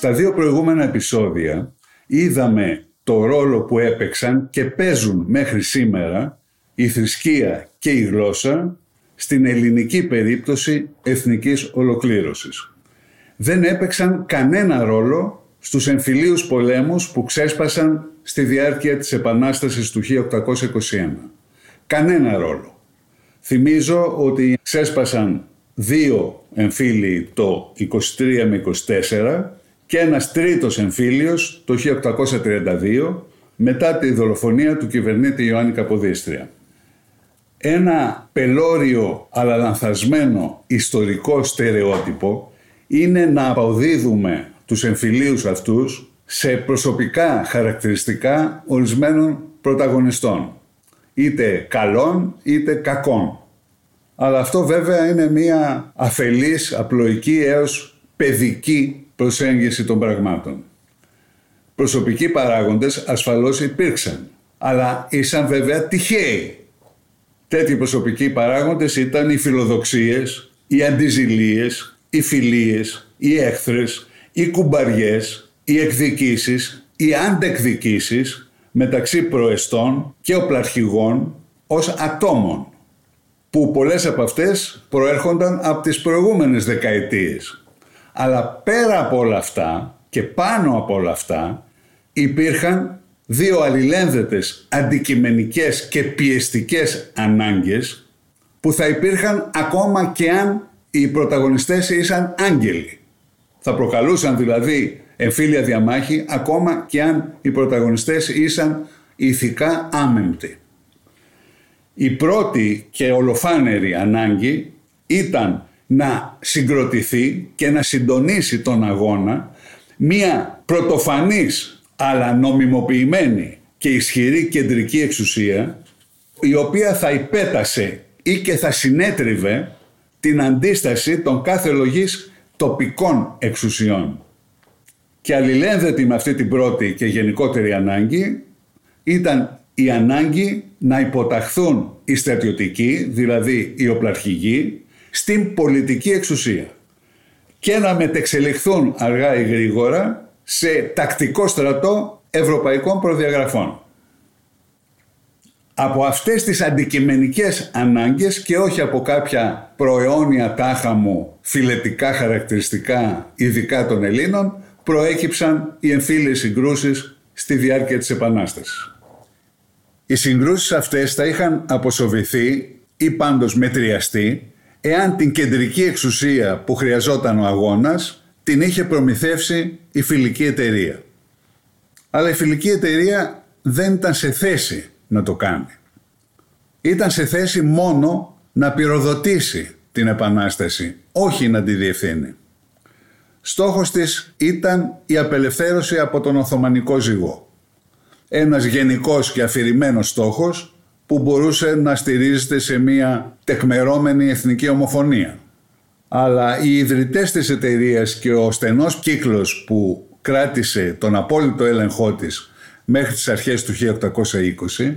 Στα δύο προηγούμενα επεισόδια είδαμε το ρόλο που έπαιξαν και παίζουν μέχρι σήμερα η θρησκεία και η γλώσσα στην ελληνική περίπτωση εθνικής ολοκλήρωσης. Δεν έπαιξαν κανένα ρόλο στους εμφυλίους πολέμους που ξέσπασαν στη διάρκεια της Επανάστασης του 1821. Κανένα ρόλο. Θυμίζω ότι ξέσπασαν δύο εμφύλοι το 23 με 24 και ένας τρίτος εμφύλιος το 1832 μετά τη δολοφονία του κυβερνήτη Ιωάννη Καποδίστρια. Ένα πελώριο αλλά λανθασμένο ιστορικό στερεότυπο είναι να αποδίδουμε τους εμφυλίους αυτούς σε προσωπικά χαρακτηριστικά ορισμένων πρωταγωνιστών. Είτε καλών είτε κακών. Αλλά αυτό βέβαια είναι μια αφελής, απλοϊκή έως παιδική προσέγγιση των πραγμάτων. Προσωπικοί παράγοντες ασφαλώς υπήρξαν, αλλά ήσαν βέβαια τυχαίοι. Τέτοιοι προσωπικοί παράγοντες ήταν οι φιλοδοξίες, οι αντιζηλίες, οι φιλίες, οι έχθρες, οι κουμπαριές, οι εκδικήσεις, οι αντεκδικήσεις μεταξύ προεστών και οπλαρχηγών ως ατόμων που πολλές από αυτές προέρχονταν από τις προηγούμενες δεκαετίες. Αλλά πέρα από όλα αυτά και πάνω από όλα αυτά υπήρχαν δύο αλληλένδετες αντικειμενικές και πιεστικές ανάγκες που θα υπήρχαν ακόμα και αν οι πρωταγωνιστές ήσαν άγγελοι. Θα προκαλούσαν δηλαδή εμφύλια διαμάχη ακόμα και αν οι πρωταγωνιστές ήσαν ηθικά άμεμπτοι. Η πρώτη και ολοφάνερη ανάγκη ήταν να συγκροτηθεί και να συντονίσει τον αγώνα μία πρωτοφανής αλλά νομιμοποιημένη και ισχυρή κεντρική εξουσία η οποία θα υπέτασε ή και θα συνέτριβε την αντίσταση των κάθε λογής τοπικών εξουσιών. Και αλληλένδετη με αυτή την πρώτη και γενικότερη ανάγκη ήταν η ανάγκη να υποταχθούν οι στρατιωτικοί, δηλαδή οι οπλαρχηγοί, στην πολιτική εξουσία και να μετεξελιχθούν αργά ή γρήγορα σε τακτικό στρατό ευρωπαϊκών προδιαγραφών. Από αυτές τις αντικειμενικές ανάγκες και όχι από κάποια προαιώνια τάχα μου φιλετικά χαρακτηριστικά ειδικά των Ελλήνων προέκυψαν οι εμφύλιες συγκρούσεις στη διάρκεια της Επανάστασης. Οι συγκρούσεις αυτές θα είχαν αποσοβηθεί ή πάντως μετριαστεί εάν την κεντρική εξουσία που χρειαζόταν ο αγώνας την είχε προμηθεύσει η φιλική εταιρεία. Αλλά η φιλική εταιρεία δεν ήταν σε θέση να το κάνει. Ήταν σε θέση μόνο να πυροδοτήσει την Επανάσταση, όχι να τη διευθύνει. Στόχος της ήταν η απελευθέρωση από τον Οθωμανικό ζυγό. Ένας γενικός και αφηρημένος στόχος που μπορούσε να στηρίζεται σε μια τεκμερώμενη εθνική ομοφωνία. Αλλά οι ιδρυτές της εταιρείας και ο στενός κύκλος που κράτησε τον απόλυτο έλεγχό της μέχρι τις αρχές του 1820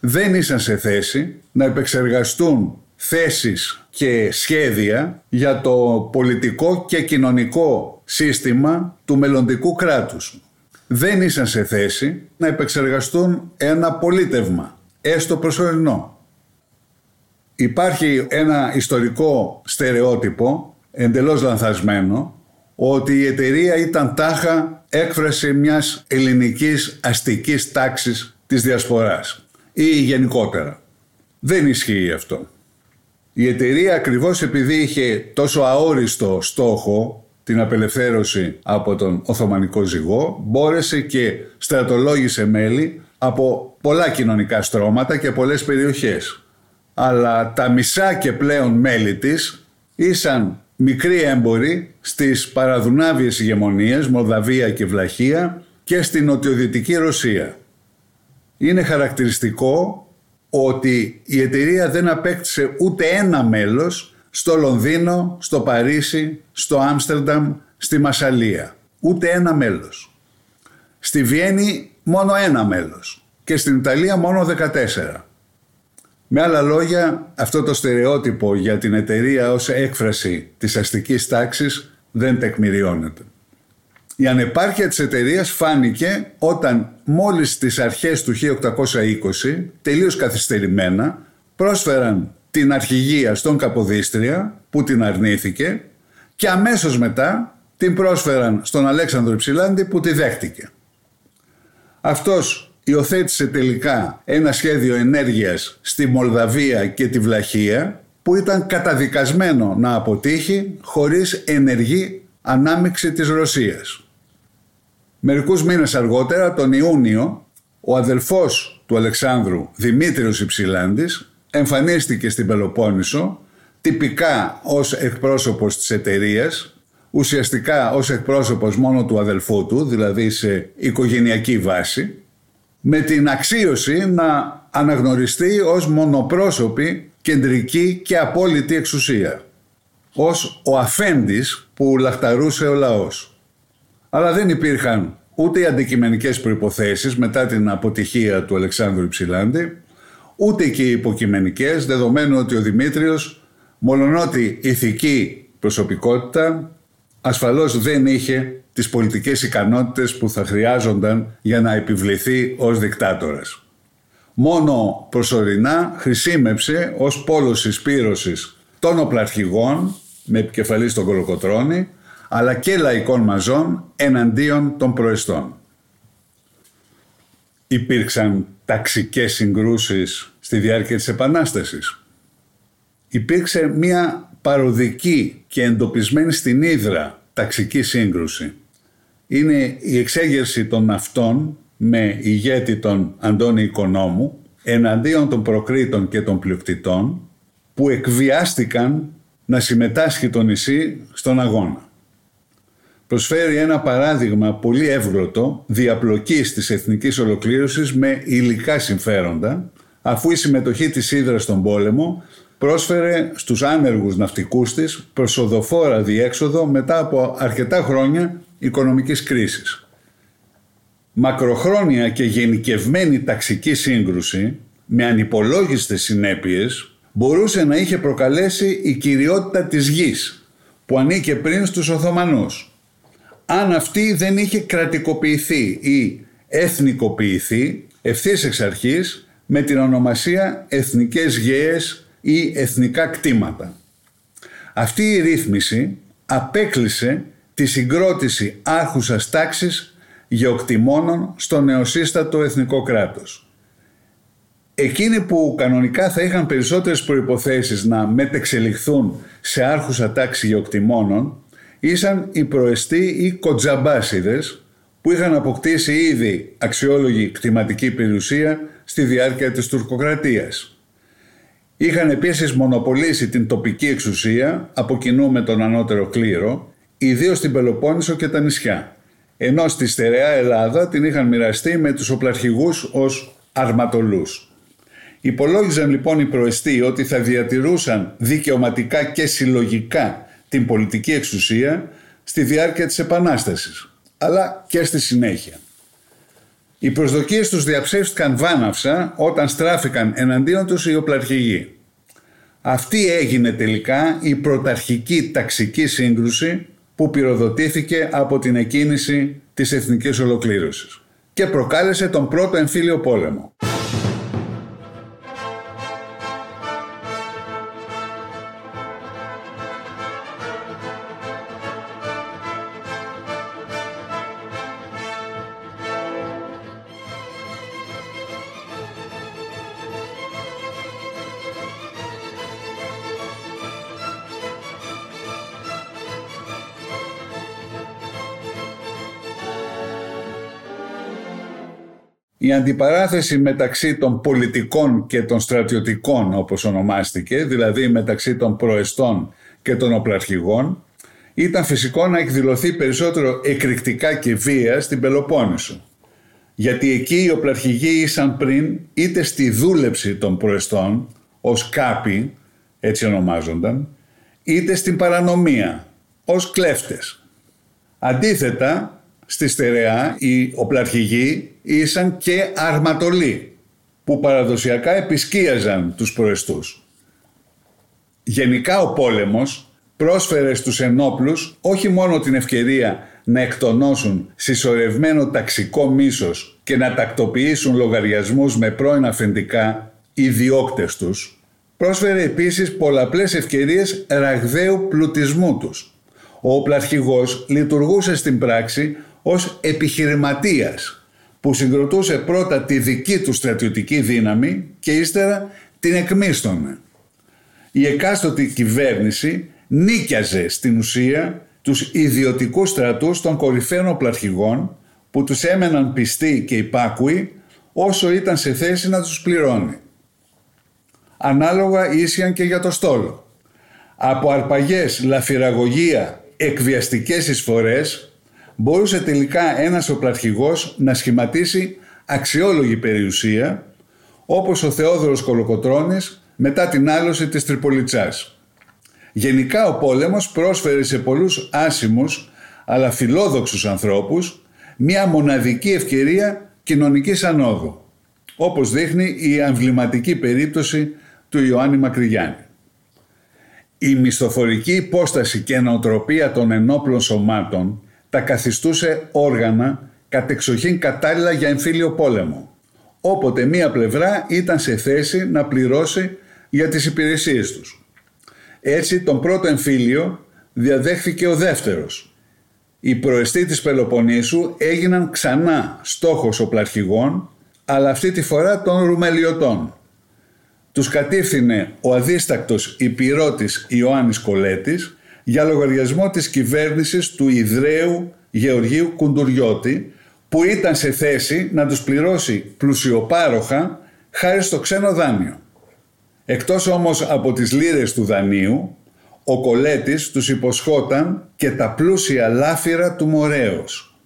δεν ήσαν σε θέση να επεξεργαστούν θέσεις και σχέδια για το πολιτικό και κοινωνικό σύστημα του μελλοντικού κράτους. Δεν ήσαν σε θέση να επεξεργαστούν ένα πολίτευμα, έστω προσωρινό. Υπάρχει ένα ιστορικό στερεότυπο, εντελώς λανθασμένο, ότι η εταιρεία ήταν τάχα έκφραση μιας ελληνικής αστικής τάξης της διασποράς ή γενικότερα. Δεν ισχύει αυτό. Η εταιρεία ακριβώς επειδή είχε τόσο αόριστο στόχο την απελευθέρωση από τον Οθωμανικό ζυγό μπόρεσε και στρατολόγησε μέλη από πολλά κοινωνικά στρώματα και πολλές περιοχές. Αλλά τα μισά και πλέον μέλη της ήσαν μικροί έμποροι στις παραδουνάβιες ηγεμονίες Μολδαβία και Βλαχία και στην νοτιοδυτική Ρωσία. Είναι χαρακτηριστικό ότι η εταιρεία δεν απέκτησε ούτε ένα μέλος στο Λονδίνο, στο Παρίσι, στο Άμστερνταμ, στη Μασαλία. Ούτε ένα μέλος. Στη Βιέννη μόνο ένα μέλος και στην Ιταλία μόνο 14. Με άλλα λόγια, αυτό το στερεότυπο για την εταιρεία ως έκφραση της αστικής τάξης δεν τεκμηριώνεται. Η ανεπάρκεια της εταιρείας φάνηκε όταν μόλις στις αρχές του 1820, τελείως καθυστερημένα, πρόσφεραν την αρχηγία στον Καποδίστρια που την αρνήθηκε και αμέσως μετά την πρόσφεραν στον Αλέξανδρο Υψηλάντη που τη δέχτηκε. Αυτός υιοθέτησε τελικά ένα σχέδιο ενέργειας στη Μολδαβία και τη Βλαχία που ήταν καταδικασμένο να αποτύχει χωρίς ενεργή ανάμειξη της Ρωσίας. Μερικούς μήνες αργότερα, τον Ιούνιο, ο αδελφός του Αλεξάνδρου, Δημήτριος Υψηλάντης, εμφανίστηκε στην Πελοπόννησο, τυπικά ως εκπρόσωπος της εταιρείας, ουσιαστικά ως εκπρόσωπος μόνο του αδελφού του, δηλαδή σε οικογενειακή βάση, με την αξίωση να αναγνωριστεί ως μονοπρόσωπη, κεντρική και απόλυτη εξουσία. Ως ο αφέντης που λαχταρούσε ο λαός αλλά δεν υπήρχαν ούτε οι αντικειμενικές προϋποθέσεις μετά την αποτυχία του Αλεξάνδρου Υψηλάντη, ούτε και οι υποκειμενικές, δεδομένου ότι ο Δημήτριος, μολονότι ηθική προσωπικότητα, ασφαλώς δεν είχε τις πολιτικές ικανότητες που θα χρειάζονταν για να επιβληθεί ως δικτάτορας. Μόνο προσωρινά χρησιμεύσε ως πόλος εισπύρωσης των οπλαρχηγών με επικεφαλής στον Κολοκοτρώνη αλλά και λαϊκών μαζών εναντίον των προεστών. Υπήρξαν ταξικές συγκρούσεις στη διάρκεια της Επανάστασης. Υπήρξε μία παροδική και εντοπισμένη στην Ήδρα ταξική σύγκρουση. Είναι η εξέγερση των ναυτών με ηγέτη τον Αντώνη Οικονόμου εναντίον των προκρήτων και των πλειοκτητών που εκβιάστηκαν να συμμετάσχει το νησί στον αγώνα προσφέρει ένα παράδειγμα πολύ εύγλωτο διαπλοκής της εθνικής ολοκλήρωσης με υλικά συμφέροντα, αφού η συμμετοχή της Ήδρας στον πόλεμο πρόσφερε στους άνεργους ναυτικούς της προσοδοφόρα διέξοδο μετά από αρκετά χρόνια οικονομικής κρίσης. Μακροχρόνια και γενικευμένη ταξική σύγκρουση με ανυπολόγιστες συνέπειες μπορούσε να είχε προκαλέσει η κυριότητα της γης που ανήκε πριν στους Οθωμανούς αν αυτή δεν είχε κρατικοποιηθεί ή εθνικοποιηθεί ευθύς εξ αρχής με την ονομασία εθνικές γέες ή εθνικά κτήματα. Αυτή η ρύθμιση απέκλεισε τη συγκρότηση άρχουσας τάξης γεωκτημόνων στο νεοσύστατο εθνικό κράτος. Εκείνοι που κανονικά θα είχαν περισσότερες προϋποθέσεις να μετεξελιχθούν σε άρχουσα τάξη γεωκτημόνων ήσαν οι προεστοί ή κοτζαμπάσιδες που είχαν αποκτήσει ήδη αξιόλογη κτηματική περιουσία στη διάρκεια της τουρκοκρατίας. Είχαν επίσης μονοπολίσει την τοπική εξουσία από κοινού με τον ανώτερο κλήρο, ιδίως στην Πελοπόννησο και τα νησιά, ενώ στη στερεά Ελλάδα την είχαν μοιραστεί με τους οπλαρχηγούς ως αρματολούς. Υπολόγιζαν λοιπόν οι προεστοί ότι θα διατηρούσαν δικαιωματικά και συλλογικά την πολιτική εξουσία στη διάρκεια της Επανάστασης, αλλά και στη συνέχεια. Οι προσδοκίες τους διαψεύστηκαν βάναυσα όταν στράφηκαν εναντίον τους οι οπλαρχηγοί. Αυτή έγινε τελικά η πρωταρχική ταξική σύγκρουση που πυροδοτήθηκε από την εκκίνηση της εθνικής ολοκλήρωσης και προκάλεσε τον πρώτο εμφύλιο πόλεμο. Η αντιπαράθεση μεταξύ των πολιτικών και των στρατιωτικών όπως ονομάστηκε, δηλαδή μεταξύ των προεστών και των οπλαρχηγών, ήταν φυσικό να εκδηλωθεί περισσότερο εκρηκτικά και βία στην Πελοπόννησο. Γιατί εκεί οι οπλαρχηγοί ήσαν πριν είτε στη δούλεψη των προεστών, ως κάποι, έτσι ονομάζονταν, είτε στην παρανομία, ως κλέφτες. Αντίθετα, στη στερεά οι οπλαρχηγοί ήσαν και αρματολοί που παραδοσιακά επισκίαζαν τους προεστούς. Γενικά ο πόλεμος πρόσφερε στους ενόπλους όχι μόνο την ευκαιρία να εκτονώσουν συσσωρευμένο ταξικό μίσος και να τακτοποιήσουν λογαριασμούς με πρώην αφεντικά οι διώκτες τους, πρόσφερε επίσης πολλαπλές ευκαιρίες ραγδαίου πλουτισμού τους. Ο οπλαρχηγός λειτουργούσε στην πράξη ως επιχειρηματίας που συγκροτούσε πρώτα τη δική του στρατιωτική δύναμη και ύστερα την εκμίστονε. Η εκάστοτε κυβέρνηση νίκιαζε στην ουσία τους ιδιωτικούς στρατούς των κορυφαίων οπλαρχηγών που τους έμεναν πιστοί και υπάκουοι όσο ήταν σε θέση να τους πληρώνει. Ανάλογα ίσιαν και για το στόλο. Από αρπαγές, λαφυραγωγία, εκβιαστικές εισφορές μπορούσε τελικά ένας οπλαρχηγός να σχηματίσει αξιόλογη περιουσία όπως ο Θεόδωρος Κολοκοτρώνης μετά την άλωση της Τριπολιτσάς. Γενικά ο πόλεμος πρόσφερε σε πολλούς άσημους αλλά φιλόδοξους ανθρώπους μια μοναδική ευκαιρία κοινωνικής ανόδου, όπως δείχνει η αμβληματική περίπτωση του Ιωάννη Μακρυγιάννη. Η μισθοφορική υπόσταση και νοοτροπία των ενόπλων σωμάτων τα καθιστούσε όργανα κατεξοχήν κατάλληλα για εμφύλιο πόλεμο. Όποτε μία πλευρά ήταν σε θέση να πληρώσει για τις υπηρεσίες τους. Έτσι τον πρώτο εμφύλιο διαδέχθηκε ο δεύτερος. Οι προεστοί της Πελοποννήσου έγιναν ξανά στόχος οπλαρχηγών, αλλά αυτή τη φορά των Ρουμελιωτών. Τους κατήφθηνε ο αδίστακτος υπηρώτης Ιωάννης Κολέτης για λογαριασμό της κυβέρνησης του Ιδραίου Γεωργίου Κουντουριώτη που ήταν σε θέση να τους πληρώσει πλουσιοπάροχα χάρη στο ξένο δάνειο. Εκτός όμως από τις λύρες του δανείου, ο Κολέτης τους υποσχόταν και τα πλούσια λάφυρα του Μορέως.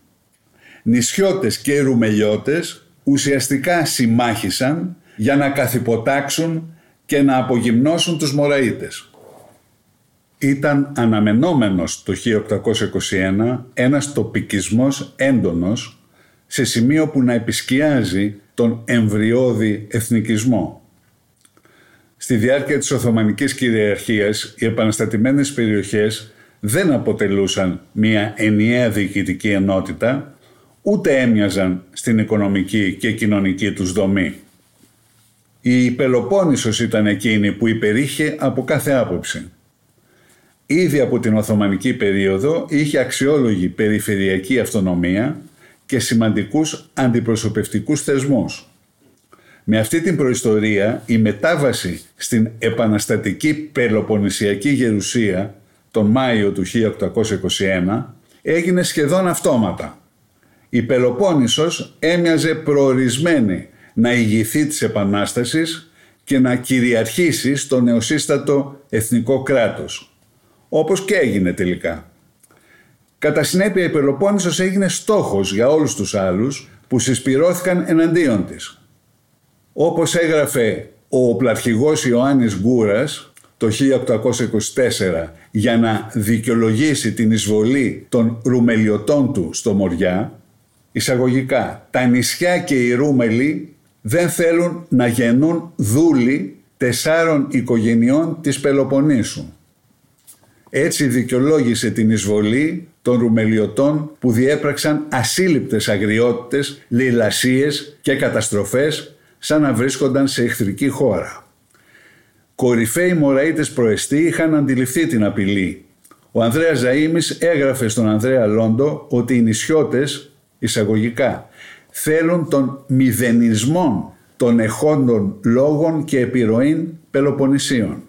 Νησιώτες και ρουμελιώτες ουσιαστικά συμμάχησαν για να καθυποτάξουν και να απογυμνώσουν τους Μωραΐτες ήταν αναμενόμενος το 1821 ένας τοπικισμός έντονος σε σημείο που να επισκιάζει τον εμβριώδη εθνικισμό. Στη διάρκεια της Οθωμανικής κυριαρχίας οι επαναστατημένες περιοχές δεν αποτελούσαν μια ενιαία διοικητική ενότητα ούτε έμοιαζαν στην οικονομική και κοινωνική τους δομή. Η Πελοπόννησος ήταν εκείνη που υπερήχε από κάθε άποψη ήδη από την Οθωμανική περίοδο είχε αξιόλογη περιφερειακή αυτονομία και σημαντικούς αντιπροσωπευτικούς θεσμούς. Με αυτή την προϊστορία η μετάβαση στην επαναστατική Πελοποννησιακή Γερουσία τον Μάιο του 1821 έγινε σχεδόν αυτόματα. Η Πελοπόννησος έμοιαζε προορισμένη να ηγηθεί της Επανάστασης και να κυριαρχήσει στο νεοσύστατο εθνικό κράτος όπως και έγινε τελικά. Κατά συνέπεια η Πελοπόννησος έγινε στόχος για όλους τους άλλους που συσπηρώθηκαν εναντίον της. Όπως έγραφε ο πλαρχηγός Ιωάννης Γκούρας το 1824 για να δικαιολογήσει την εισβολή των Ρουμελιωτών του στο Μοριά, εισαγωγικά τα νησιά και οι Ρούμελοι δεν θέλουν να γεννούν δούλοι τεσσάρων οικογενειών της Πελοποννήσου. Έτσι δικαιολόγησε την εισβολή των Ρουμελιωτών που διέπραξαν ασύλληπτες αγριότητες, λαιλασίες και καταστροφές σαν να βρίσκονταν σε εχθρική χώρα. Κορυφαίοι Μωραΐτες προεστοί είχαν αντιληφθεί την απειλή. Ο Ανδρέας Ζαΐμις έγραφε στον Ανδρέα Λόντο ότι οι νησιώτες, εισαγωγικά, θέλουν τον μηδενισμό των εχόντων λόγων και επιρροήν Πελοποννησίων.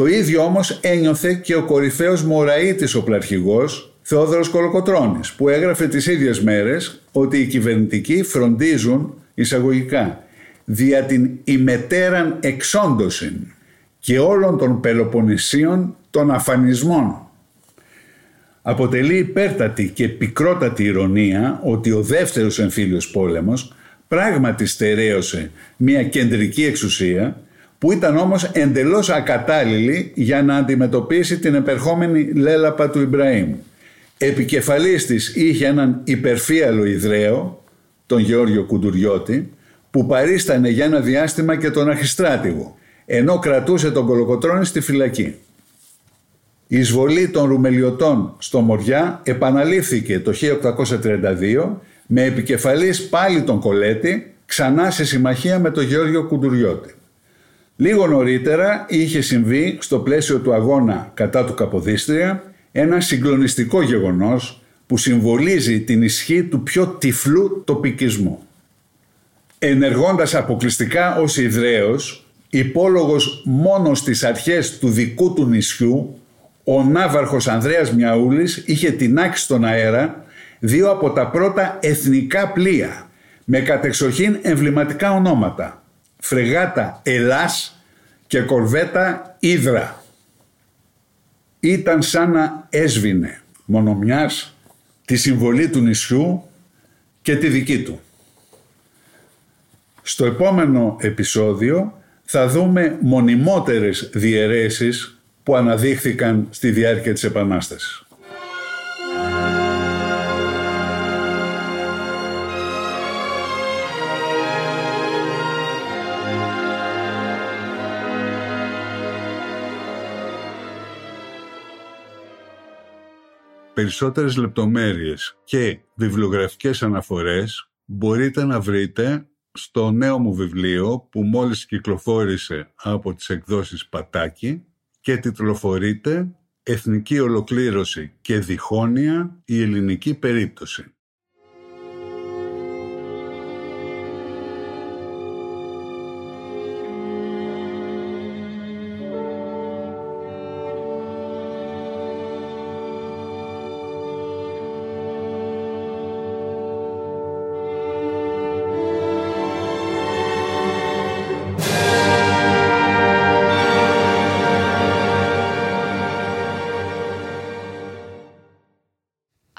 Το ίδιο όμως ένιωθε και ο κορυφαίος Μωραΐτης ο πλαρχηγός Θεόδωρος Κολοκοτρώνης που έγραφε τις ίδιες μέρες ότι οι κυβερνητικοί φροντίζουν εισαγωγικά δια την ημετέραν εξόντωσιν και όλων των Πελοποννησίων των αφανισμών. Αποτελεί υπέρτατη και πικρότατη ηρωνία ότι ο δεύτερος εμφύλιος πόλεμος πράγματι στερέωσε μια κεντρική εξουσία που ήταν όμως εντελώς ακατάλληλη για να αντιμετωπίσει την επερχόμενη λέλαπα του Ιμπραήμ. Επικεφαλής της είχε έναν υπερφύαλο Ιδραίο, τον Γεώργιο Κουντουριώτη, που παρίστανε για ένα διάστημα και τον Αρχιστράτηγο, ενώ κρατούσε τον Κολοκοτρώνη στη φυλακή. Η εισβολή των Ρουμελιωτών στο Μοριά επαναλήφθηκε το 1832 με επικεφαλής πάλι τον Κολέτη ξανά σε συμμαχία με τον Γεώργιο Κουντουριώτη. Λίγο νωρίτερα είχε συμβεί στο πλαίσιο του αγώνα κατά του Καποδίστρια ένα συγκλονιστικό γεγονός που συμβολίζει την ισχύ του πιο τυφλού τοπικισμού. Ενεργώντας αποκλειστικά ως Ιδραίος, υπόλογος μόνος στις αρχές του δικού του νησιού, ο ναύαρχος Ανδρέας Μιαούλης είχε τεινάξει στον αέρα δύο από τα πρώτα εθνικά πλοία με κατεξοχήν εμβληματικά ονόματα φρεγάτα Ελλάς και κορβέτα Ήδρα. Ήταν σαν να έσβηνε μονομιάς τη συμβολή του νησιού και τη δική του. Στο επόμενο επεισόδιο θα δούμε μονιμότερες διαιρέσεις που αναδείχθηκαν στη διάρκεια της Επανάστασης. Περισσότερες λεπτομέρειες και βιβλιογραφικές αναφορές μπορείτε να βρείτε στο νέο μου βιβλίο που μόλις κυκλοφόρησε από τις εκδόσεις Πατάκη και τιτλοφορείται «Εθνική ολοκλήρωση και διχόνοια η ελληνική περίπτωση».